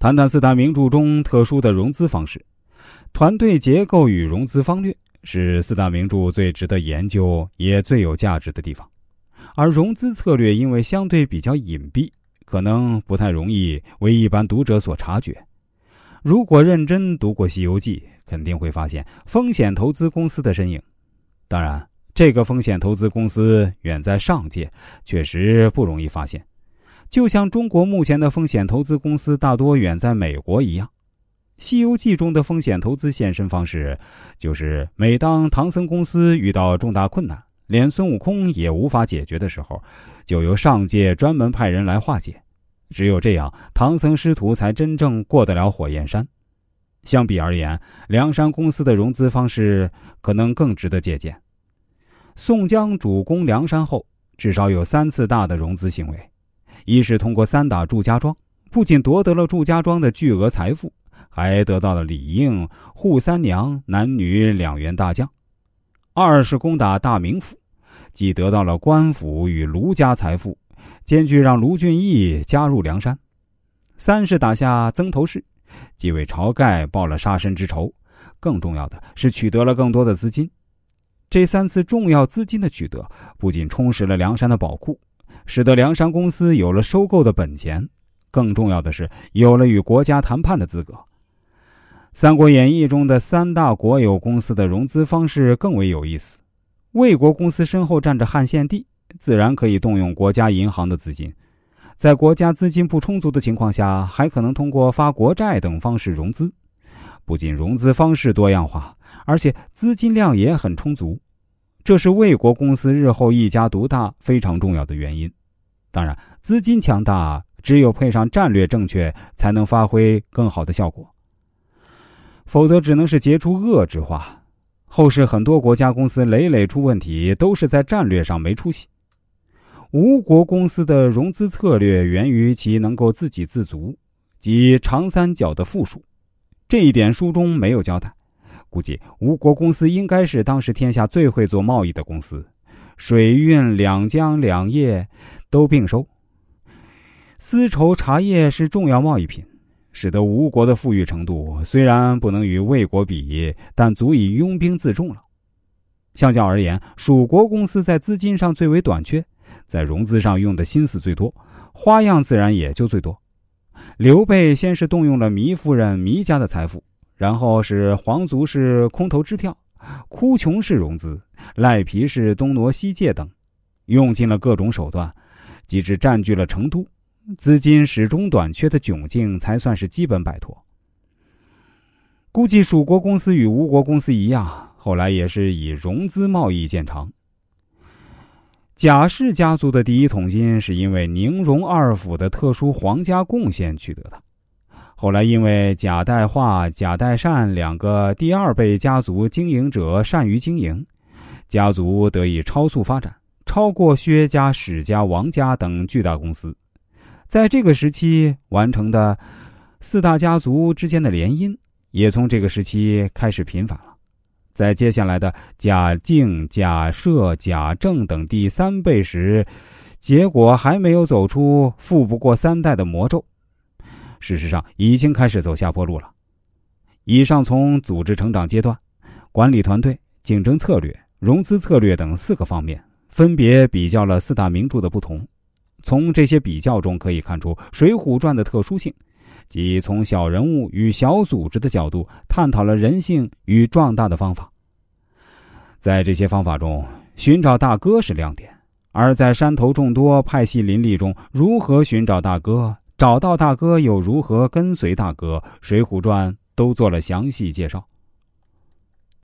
谈谈四大名著中特殊的融资方式、团队结构与融资方略，是四大名著最值得研究也最有价值的地方。而融资策略因为相对比较隐蔽，可能不太容易为一般读者所察觉。如果认真读过《西游记》，肯定会发现风险投资公司的身影。当然，这个风险投资公司远在上界，确实不容易发现。就像中国目前的风险投资公司大多远在美国一样，《西游记》中的风险投资现身方式，就是每当唐僧公司遇到重大困难，连孙悟空也无法解决的时候，就由上界专门派人来化解。只有这样，唐僧师徒才真正过得了火焰山。相比而言，梁山公司的融资方式可能更值得借鉴。宋江主攻梁山后，至少有三次大的融资行为。一是通过三打祝家庄，不仅夺得了祝家庄的巨额财富，还得到了李应、扈三娘男女两员大将；二是攻打大名府，既得到了官府与卢家财富，兼具让卢俊义加入梁山；三是打下曾头市，既为晁盖报了杀身之仇，更重要的是取得了更多的资金。这三次重要资金的取得，不仅充实了梁山的宝库。使得梁山公司有了收购的本钱，更重要的是有了与国家谈判的资格。《三国演义》中的三大国有公司的融资方式更为有意思。魏国公司身后站着汉献帝，自然可以动用国家银行的资金，在国家资金不充足的情况下，还可能通过发国债等方式融资。不仅融资方式多样化，而且资金量也很充足，这是魏国公司日后一家独大非常重要的原因。当然，资金强大，只有配上战略正确，才能发挥更好的效果。否则，只能是结出恶之花。后世很多国家公司累累出问题，都是在战略上没出息。吴国公司的融资策略源于其能够自给自足，即长三角的富庶。这一点书中没有交代。估计吴国公司应该是当时天下最会做贸易的公司。水运两江两业都并收。丝绸、茶叶是重要贸易品，使得吴国的富裕程度虽然不能与魏国比，但足以拥兵自重了。相较而言，蜀国公司在资金上最为短缺，在融资上用的心思最多，花样自然也就最多。刘备先是动用了糜夫人糜家的财富，然后是皇族是空头支票。哭穷式融资、赖皮式东挪西借等，用尽了各种手段，即使占据了成都，资金始终短缺的窘境才算是基本摆脱。估计蜀国公司与吴国公司一样，后来也是以融资贸易见长。贾氏家族的第一桶金是因为宁荣二府的特殊皇家贡献取得的。后来，因为贾代化、贾代善两个第二辈家族经营者善于经营，家族得以超速发展，超过薛家、史家、王家等巨大公司。在这个时期完成的四大家族之间的联姻，也从这个时期开始频繁了。在接下来的贾敬、贾赦、贾政等第三辈时，结果还没有走出富不过三代的魔咒。事实上，已经开始走下坡路了。以上从组织成长阶段、管理团队、竞争策略、融资策略等四个方面，分别比较了四大名著的不同。从这些比较中可以看出《水浒传》的特殊性，即从小人物与小组织的角度探讨了人性与壮大的方法。在这些方法中，寻找大哥是亮点；而在山头众多、派系林立中，如何寻找大哥？找到大哥又如何跟随大哥？《水浒传》都做了详细介绍。